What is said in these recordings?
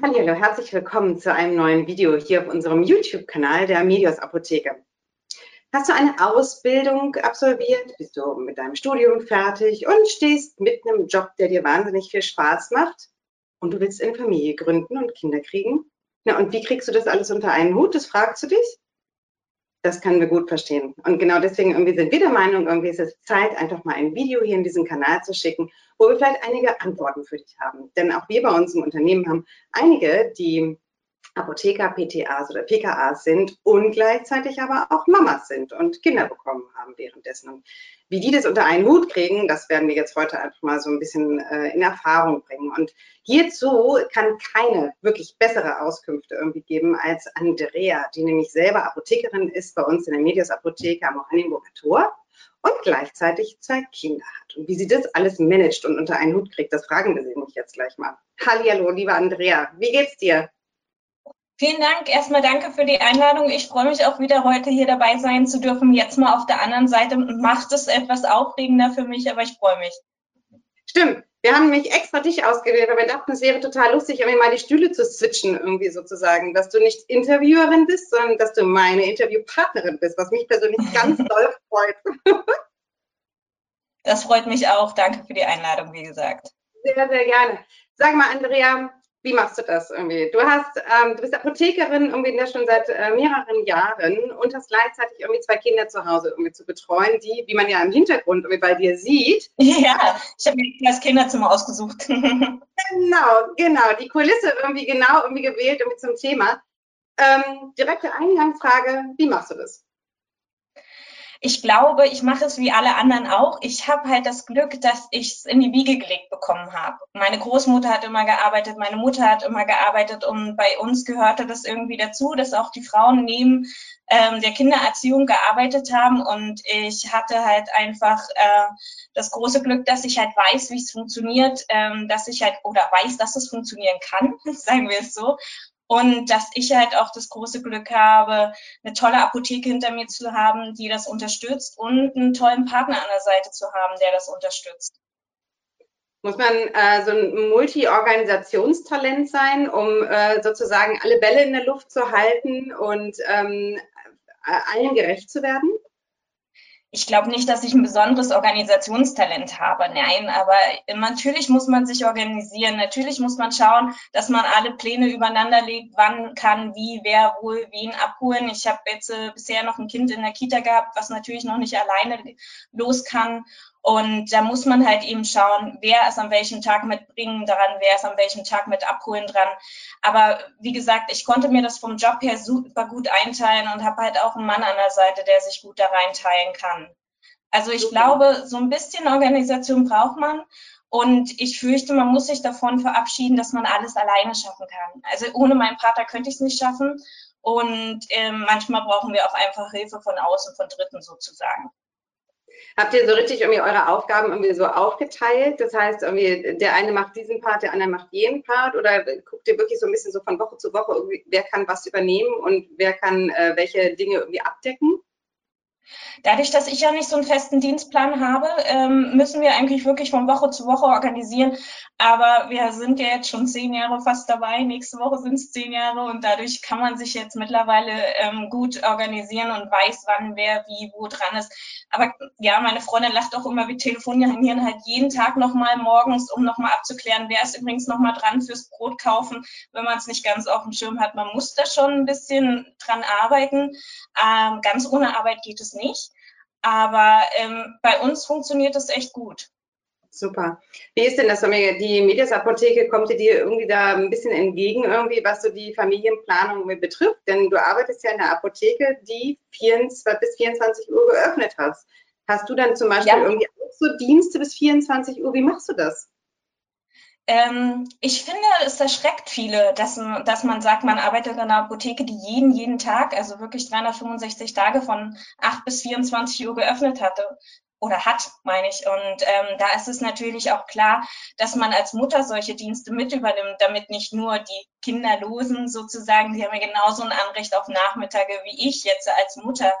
Hallo, herzlich willkommen zu einem neuen Video hier auf unserem YouTube-Kanal der Medios Apotheke. Hast du eine Ausbildung absolviert? Bist du mit deinem Studium fertig und stehst mit einem Job, der dir wahnsinnig viel Spaß macht? Und du willst eine Familie gründen und Kinder kriegen? Na, und wie kriegst du das alles unter einen Hut? Das fragst du dich? Das können wir gut verstehen. Und genau deswegen irgendwie sind wir der Meinung, irgendwie ist es Zeit, einfach mal ein Video hier in diesen Kanal zu schicken, wo wir vielleicht einige Antworten für dich haben. Denn auch wir bei uns im Unternehmen haben einige, die Apotheker, PTAs oder PKAs sind und gleichzeitig aber auch Mamas sind und Kinder bekommen haben währenddessen. Und wie die das unter einen Hut kriegen, das werden wir jetzt heute einfach mal so ein bisschen äh, in Erfahrung bringen. Und hierzu kann keine wirklich bessere Auskünfte irgendwie geben als Andrea, die nämlich selber Apothekerin ist bei uns in der Medias Apotheke am Oranienburger Tor und gleichzeitig zwei Kinder hat. Und wie sie das alles managt und unter einen Hut kriegt, das fragen wir sie nämlich jetzt gleich mal. Hallihallo, liebe Andrea, wie geht's dir? Vielen Dank. Erstmal danke für die Einladung. Ich freue mich auch wieder heute hier dabei sein zu dürfen. Jetzt mal auf der anderen Seite macht es etwas aufregender für mich, aber ich freue mich. Stimmt. Wir haben nämlich extra dich ausgewählt, weil wir dachten, es wäre total lustig, irgendwie mal die Stühle zu switchen, irgendwie sozusagen, dass du nicht Interviewerin bist, sondern dass du meine Interviewpartnerin bist, was mich persönlich ganz doll freut. das freut mich auch. Danke für die Einladung, wie gesagt. Sehr, sehr gerne. Sag mal, Andrea, wie machst du das irgendwie? Du hast, ähm, du bist Apothekerin irgendwie schon seit äh, mehreren Jahren und hast gleichzeitig irgendwie zwei Kinder zu Hause irgendwie zu betreuen, die, wie man ja im Hintergrund irgendwie bei dir sieht. Ja, ich habe mir das Kinderzimmer ausgesucht. genau, genau. Die Kulisse irgendwie genau irgendwie gewählt irgendwie zum Thema. Ähm, direkte Eingangsfrage, wie machst du das? Ich glaube, ich mache es wie alle anderen auch. Ich habe halt das Glück, dass ich es in die Wiege gelegt bekommen habe. Meine Großmutter hat immer gearbeitet, meine Mutter hat immer gearbeitet und bei uns gehörte das irgendwie dazu, dass auch die Frauen neben ähm, der Kindererziehung gearbeitet haben und ich hatte halt einfach äh, das große Glück, dass ich halt weiß, wie es funktioniert, ähm, dass ich halt oder weiß, dass es funktionieren kann, sagen wir es so und dass ich halt auch das große Glück habe, eine tolle Apotheke hinter mir zu haben, die das unterstützt und einen tollen Partner an der Seite zu haben, der das unterstützt. Muss man äh, so ein Multi-Organisationstalent sein, um äh, sozusagen alle Bälle in der Luft zu halten und ähm, allen gerecht zu werden? Ich glaube nicht, dass ich ein besonderes Organisationstalent habe. Nein, aber natürlich muss man sich organisieren. Natürlich muss man schauen, dass man alle Pläne übereinander legt, wann kann, wie, wer, wo, wen abholen. Ich habe jetzt äh, bisher noch ein Kind in der Kita gehabt, was natürlich noch nicht alleine los kann. Und da muss man halt eben schauen, wer ist an welchem Tag mitbringen dran, wer ist an welchem Tag mit abholen dran. Aber wie gesagt, ich konnte mir das vom Job her super gut einteilen und habe halt auch einen Mann an der Seite, der sich gut da reinteilen kann. Also ich super. glaube, so ein bisschen Organisation braucht man. Und ich fürchte, man muss sich davon verabschieden, dass man alles alleine schaffen kann. Also ohne meinen Vater könnte ich es nicht schaffen. Und ähm, manchmal brauchen wir auch einfach Hilfe von außen, von Dritten sozusagen. Habt ihr so richtig irgendwie eure Aufgaben irgendwie so aufgeteilt? Das heißt, irgendwie der eine macht diesen Part, der andere macht jenen Part? Oder guckt ihr wirklich so ein bisschen so von Woche zu Woche, wer kann was übernehmen und wer kann äh, welche Dinge irgendwie abdecken? Dadurch, dass ich ja nicht so einen festen Dienstplan habe, ähm, müssen wir eigentlich wirklich von Woche zu Woche organisieren. Aber wir sind ja jetzt schon zehn Jahre fast dabei. Nächste Woche sind es zehn Jahre und dadurch kann man sich jetzt mittlerweile ähm, gut organisieren und weiß, wann wer wie wo dran ist. Aber ja, meine Freundin lacht auch immer, wir telefonieren halt jeden Tag nochmal morgens, um nochmal abzuklären, wer ist übrigens nochmal dran fürs Brot kaufen, wenn man es nicht ganz auf dem Schirm hat. Man muss da schon ein bisschen dran arbeiten. Ähm, ganz ohne Arbeit geht es nicht. Aber ähm, bei uns funktioniert es echt gut. Super. Wie ist denn das? Die Medias-Apotheke kommt dir irgendwie da ein bisschen entgegen, irgendwie, was so die Familienplanung betrifft? Denn du arbeitest ja in der Apotheke, die 24, bis 24 Uhr geöffnet hast. Hast du dann zum Beispiel ja. irgendwie auch so Dienste bis 24 Uhr? Wie machst du das? Ähm, ich finde, es erschreckt viele, dass, dass man sagt, man arbeitet in einer Apotheke, die jeden, jeden Tag, also wirklich 365 Tage von 8 bis 24 Uhr geöffnet hatte oder hat, meine ich. Und ähm, da ist es natürlich auch klar, dass man als Mutter solche Dienste mit übernimmt, damit nicht nur die Kinderlosen sozusagen, die haben ja genauso ein Anrecht auf Nachmittage wie ich jetzt als Mutter.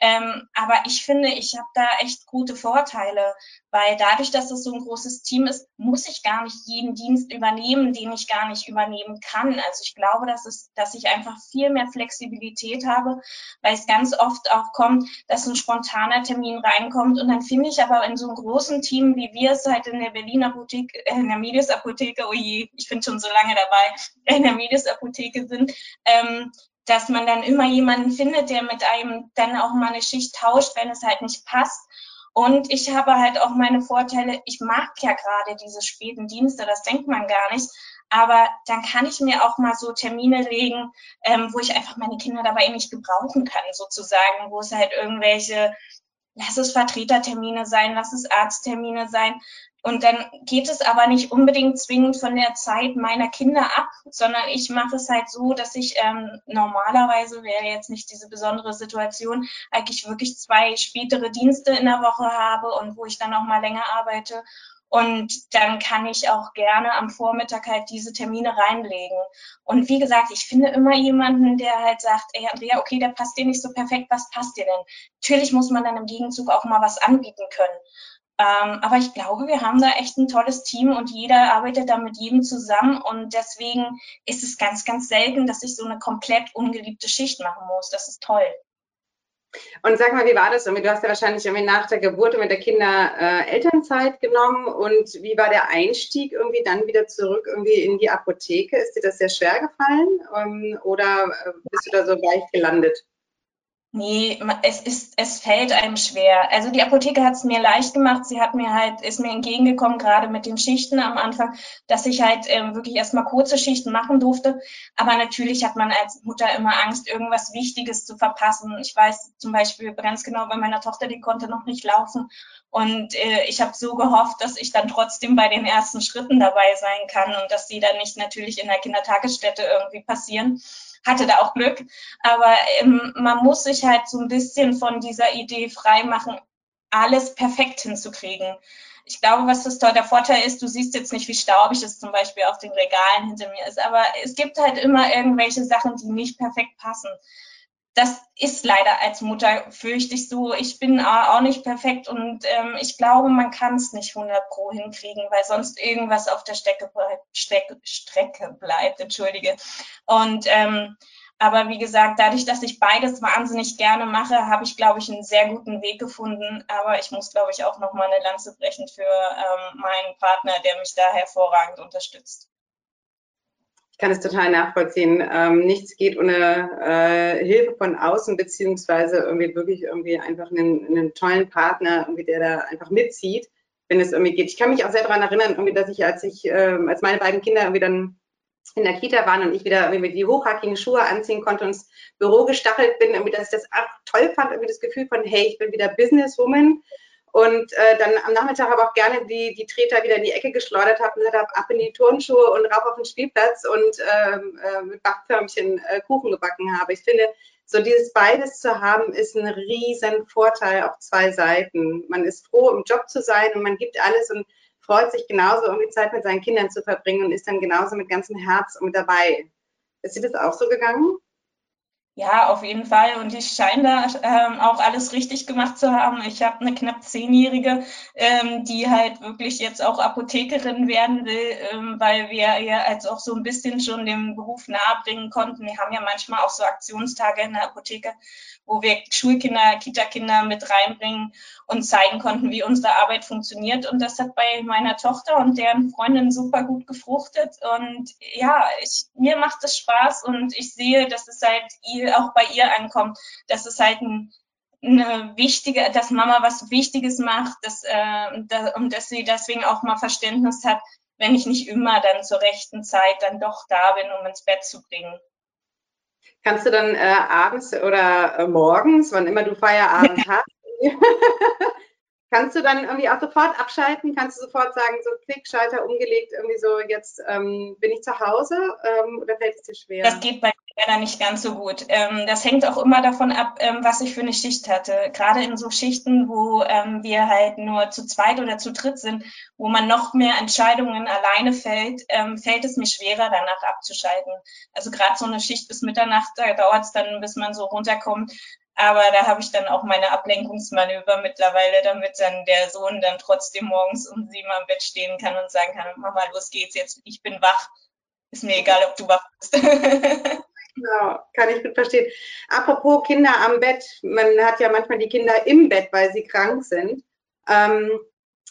Ähm, aber ich finde, ich habe da echt gute Vorteile, weil dadurch, dass es so ein großes Team ist, muss ich gar nicht jeden Dienst übernehmen, den ich gar nicht übernehmen kann. Also ich glaube, dass, es, dass ich einfach viel mehr Flexibilität habe, weil es ganz oft auch kommt, dass ein spontaner Termin reinkommt und dann finde ich aber in so einem großen Team, wie wir es halt in der Berliner Apotheke, äh, in der Medius Apotheke, oh je, ich bin schon so lange dabei, in der Medius Apotheke sind, ähm, dass man dann immer jemanden findet, der mit einem dann auch mal eine Schicht tauscht, wenn es halt nicht passt. Und ich habe halt auch meine Vorteile. Ich mag ja gerade diese späten Dienste, das denkt man gar nicht. Aber dann kann ich mir auch mal so Termine legen, ähm, wo ich einfach meine Kinder dabei nicht gebrauchen kann, sozusagen, wo es halt irgendwelche, lass es Vertretertermine sein, lass es Arzttermine sein, und dann geht es aber nicht unbedingt zwingend von der Zeit meiner Kinder ab, sondern ich mache es halt so, dass ich ähm, normalerweise wäre jetzt nicht diese besondere Situation, eigentlich wirklich zwei spätere Dienste in der Woche habe und wo ich dann auch mal länger arbeite. Und dann kann ich auch gerne am Vormittag halt diese Termine reinlegen. Und wie gesagt, ich finde immer jemanden, der halt sagt, ey Andrea, okay, der passt dir nicht so perfekt, was passt dir denn? Natürlich muss man dann im Gegenzug auch mal was anbieten können. Ähm, aber ich glaube, wir haben da echt ein tolles Team und jeder arbeitet da mit jedem zusammen und deswegen ist es ganz, ganz selten, dass ich so eine komplett ungeliebte Schicht machen muss. Das ist toll. Und sag mal, wie war das? Du hast ja wahrscheinlich irgendwie nach der Geburt mit der Kinder äh, Elternzeit genommen und wie war der Einstieg irgendwie dann wieder zurück irgendwie in die Apotheke? Ist dir das sehr schwer gefallen ähm, oder äh, bist du da so leicht gelandet? Nee, es ist, es fällt einem schwer. Also die Apotheke hat es mir leicht gemacht. Sie hat mir halt, ist mir entgegengekommen, gerade mit den Schichten am Anfang, dass ich halt ähm, wirklich erstmal kurze Schichten machen durfte. Aber natürlich hat man als Mutter immer Angst, irgendwas Wichtiges zu verpassen. Ich weiß zum Beispiel ganz genau, bei meiner Tochter, die konnte noch nicht laufen. Und äh, ich habe so gehofft, dass ich dann trotzdem bei den ersten Schritten dabei sein kann und dass die dann nicht natürlich in der Kindertagesstätte irgendwie passieren hatte da auch Glück. Aber ähm, man muss sich halt so ein bisschen von dieser Idee freimachen, alles perfekt hinzukriegen. Ich glaube, was das der Vorteil ist, du siehst jetzt nicht, wie staubig es zum Beispiel auf den Regalen hinter mir ist, aber es gibt halt immer irgendwelche Sachen, die nicht perfekt passen das ist leider als Mutter, fürchte ich so. Ich bin auch nicht perfekt und ähm, ich glaube, man kann es nicht 100 pro hinkriegen, weil sonst irgendwas auf der Strecke, Strecke, Strecke bleibt, entschuldige. Und ähm, aber wie gesagt, dadurch, dass ich beides wahnsinnig gerne mache, habe ich, glaube ich, einen sehr guten Weg gefunden. Aber ich muss, glaube ich, auch noch mal eine Lanze brechen für ähm, meinen Partner, der mich da hervorragend unterstützt. Ich kann es total nachvollziehen. Ähm, nichts geht ohne äh, Hilfe von außen, beziehungsweise irgendwie wirklich irgendwie einfach einen, einen tollen Partner, irgendwie, der da einfach mitzieht, wenn es irgendwie geht. Ich kann mich auch sehr daran erinnern, irgendwie, dass ich, als ich, äh, als meine beiden Kinder irgendwie dann in der Kita waren und ich wieder irgendwie die hochhackigen Schuhe anziehen konnte und ins Büro gestachelt bin, irgendwie, dass ich das auch toll fand, irgendwie das Gefühl von, hey, ich bin wieder Businesswoman und äh, dann am Nachmittag aber auch gerne die, die Treter wieder in die Ecke geschleudert habe und habe ab in die Turnschuhe und rauf auf den Spielplatz und ähm, äh, mit Backförmchen äh, Kuchen gebacken habe. Ich finde, so dieses beides zu haben, ist ein riesen Vorteil auf zwei Seiten. Man ist froh, im Job zu sein und man gibt alles und freut sich genauso, irgendwie Zeit mit seinen Kindern zu verbringen und ist dann genauso mit ganzem Herz mit dabei. Ist dir das auch so gegangen? Ja, auf jeden Fall. Und ich scheine da ähm, auch alles richtig gemacht zu haben. Ich habe eine knapp zehnjährige, ähm, die halt wirklich jetzt auch Apothekerin werden will, ähm, weil wir ihr als auch so ein bisschen schon dem Beruf nahebringen konnten. Wir haben ja manchmal auch so Aktionstage in der Apotheke, wo wir Schulkinder, Kita-Kinder mit reinbringen und zeigen konnten, wie unsere Arbeit funktioniert. Und das hat bei meiner Tochter und deren Freundin super gut gefruchtet. Und ja, ich, mir macht es Spaß und ich sehe, dass es halt ihr, auch bei ihr ankommt, dass es halt ein, eine wichtige, dass Mama was Wichtiges macht, dass, äh, da, und dass sie deswegen auch mal Verständnis hat, wenn ich nicht immer dann zur rechten Zeit dann doch da bin, um ins Bett zu bringen. Kannst du dann äh, abends oder äh, morgens, wann immer du Feierabend hast, kannst du dann irgendwie auch sofort abschalten? Kannst du sofort sagen, so Klick, Schalter umgelegt, irgendwie so, jetzt ähm, bin ich zu Hause ähm, oder fällt es dir schwer? Das geht bei leider nicht ganz so gut. Ähm, das hängt auch immer davon ab, ähm, was ich für eine Schicht hatte. Gerade in so Schichten, wo ähm, wir halt nur zu zweit oder zu dritt sind, wo man noch mehr Entscheidungen alleine fällt, fällt es mir schwerer, danach abzuschalten. Also gerade so eine Schicht bis Mitternacht, da dauert es dann, bis man so runterkommt. Aber da habe ich dann auch meine Ablenkungsmanöver mittlerweile, damit dann der Sohn dann trotzdem morgens um sieben am Bett stehen kann und sagen kann, Mama, los geht's jetzt, ich bin wach. Ist mir egal, ob du wach bist. Genau, kann ich gut verstehen. Apropos Kinder am Bett, man hat ja manchmal die Kinder im Bett, weil sie krank sind. Ähm,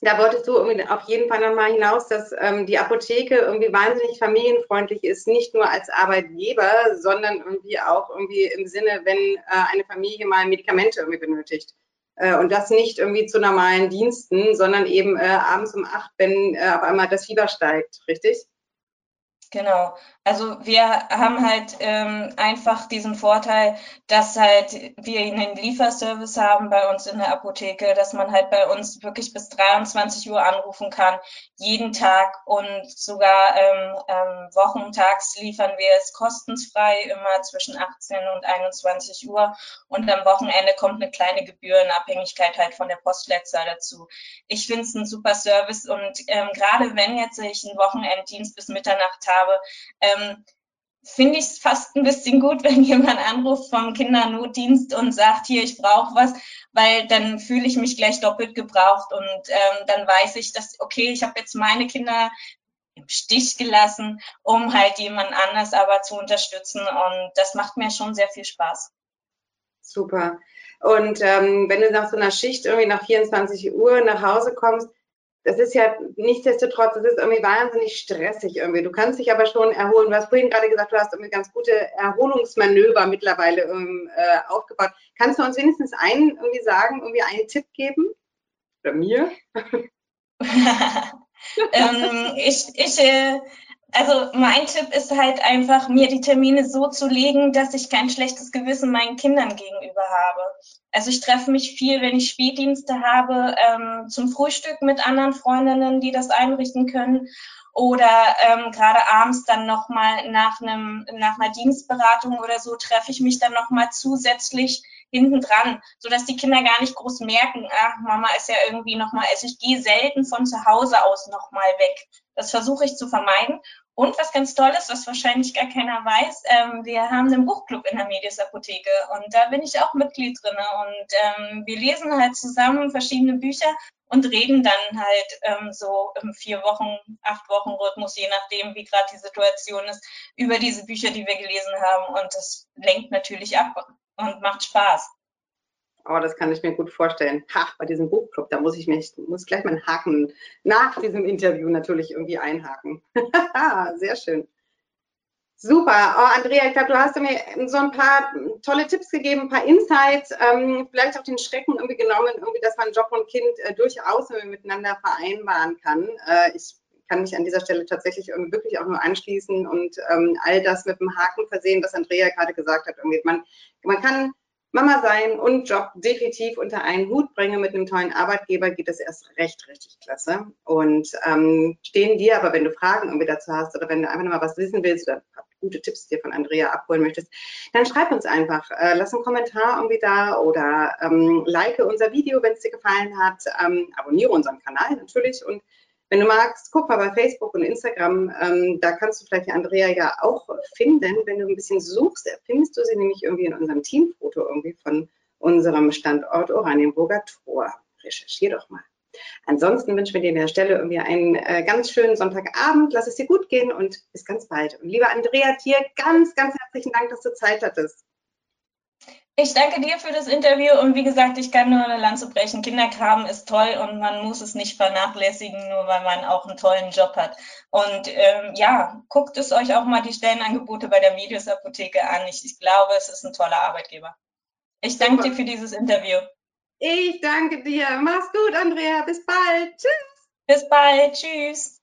da wolltest du auf jeden Fall nochmal hinaus, dass ähm, die Apotheke irgendwie wahnsinnig familienfreundlich ist, nicht nur als Arbeitgeber, sondern irgendwie auch irgendwie im Sinne, wenn äh, eine Familie mal Medikamente irgendwie benötigt. Äh, und das nicht irgendwie zu normalen Diensten, sondern eben äh, abends um acht, wenn äh, auf einmal das Fieber steigt, richtig? Genau. Also wir haben halt ähm, einfach diesen Vorteil, dass halt wir einen Lieferservice haben bei uns in der Apotheke, dass man halt bei uns wirklich bis 23 Uhr anrufen kann, jeden Tag und sogar ähm, ähm, wochentags liefern wir es kostenfrei, immer zwischen 18 und 21 Uhr und am Wochenende kommt eine kleine Gebühr in Abhängigkeit halt von der Postleitzahl dazu. Ich finde es ein super Service und ähm, gerade wenn jetzt ich einen Wochenenddienst bis Mitternacht habe, ähm, finde ich es fast ein bisschen gut, wenn jemand anruft vom Kindernotdienst und sagt, hier, ich brauche was, weil dann fühle ich mich gleich doppelt gebraucht und ähm, dann weiß ich, dass, okay, ich habe jetzt meine Kinder im Stich gelassen, um halt jemand anders aber zu unterstützen und das macht mir schon sehr viel Spaß. Super. Und ähm, wenn du nach so einer Schicht irgendwie nach 24 Uhr nach Hause kommst, das ist ja nichtsdestotrotz, das ist irgendwie wahnsinnig stressig irgendwie. Du kannst dich aber schon erholen. Du hast vorhin gerade gesagt, du hast irgendwie ganz gute Erholungsmanöver mittlerweile ähm, äh, aufgebaut. Kannst du uns wenigstens einen irgendwie sagen, irgendwie einen Tipp geben? Oder mir? ähm, ich, ich, äh, also mein Tipp ist halt einfach, mir die Termine so zu legen, dass ich kein schlechtes Gewissen meinen Kindern gegenüber habe. Also ich treffe mich viel, wenn ich Spätdienste habe, ähm, zum Frühstück mit anderen Freundinnen, die das einrichten können. Oder ähm, gerade abends dann nochmal nach, einem, nach einer Dienstberatung oder so treffe ich mich dann nochmal zusätzlich hinten dran, sodass die Kinder gar nicht groß merken, ach, Mama ist ja irgendwie nochmal, also ich gehe selten von zu Hause aus nochmal weg. Das versuche ich zu vermeiden. Und was ganz toll ist, was wahrscheinlich gar keiner weiß, ähm, wir haben einen Buchclub in der Medias Apotheke und da bin ich auch Mitglied drin. Und ähm, wir lesen halt zusammen verschiedene Bücher und reden dann halt ähm, so im vier Wochen, acht Wochen Rhythmus, je nachdem, wie gerade die Situation ist, über diese Bücher, die wir gelesen haben. Und das lenkt natürlich ab und macht Spaß. Oh, das kann ich mir gut vorstellen. Ha, bei diesem Buchclub, da muss ich mich, muss gleich meinen Haken nach diesem Interview natürlich irgendwie einhaken. Sehr schön. Super. Oh, Andrea, ich glaube, du hast mir so ein paar tolle Tipps gegeben, ein paar Insights, ähm, vielleicht auch den Schrecken irgendwie genommen, irgendwie, dass man Job und Kind äh, durchaus miteinander vereinbaren kann. Äh, ich kann mich an dieser Stelle tatsächlich irgendwie wirklich auch nur anschließen und ähm, all das mit dem Haken versehen, was Andrea gerade gesagt hat. Irgendwie man, man kann Mama sein und Job definitiv unter einen Hut bringen mit einem tollen Arbeitgeber, geht das erst recht richtig klasse. Und ähm, stehen dir aber, wenn du Fragen irgendwie dazu hast oder wenn du einfach mal was wissen willst oder gute Tipps dir von Andrea abholen möchtest, dann schreib uns einfach. Äh, lass einen Kommentar irgendwie da oder ähm, like unser Video, wenn es dir gefallen hat. Ähm, abonniere unseren Kanal natürlich und wenn du magst, guck mal bei Facebook und Instagram, ähm, da kannst du vielleicht Andrea ja auch finden. Wenn du ein bisschen suchst, findest du sie nämlich irgendwie in unserem Teamfoto irgendwie von unserem Standort Oranienburger Tor. Recherchier doch mal. Ansonsten wünschen wir dir an der Stelle irgendwie einen äh, ganz schönen Sonntagabend. Lass es dir gut gehen und bis ganz bald. Und lieber Andrea Tier, ganz, ganz herzlichen Dank, dass du Zeit hattest. Ich danke dir für das Interview und wie gesagt, ich kann nur eine Lanze brechen. Kinderkram ist toll und man muss es nicht vernachlässigen, nur weil man auch einen tollen Job hat. Und ähm, ja, guckt es euch auch mal die Stellenangebote bei der Medius Apotheke an. Ich, ich glaube, es ist ein toller Arbeitgeber. Ich danke Super. dir für dieses Interview. Ich danke dir. Mach's gut, Andrea. Bis bald. Tschüss. Bis bald. Tschüss.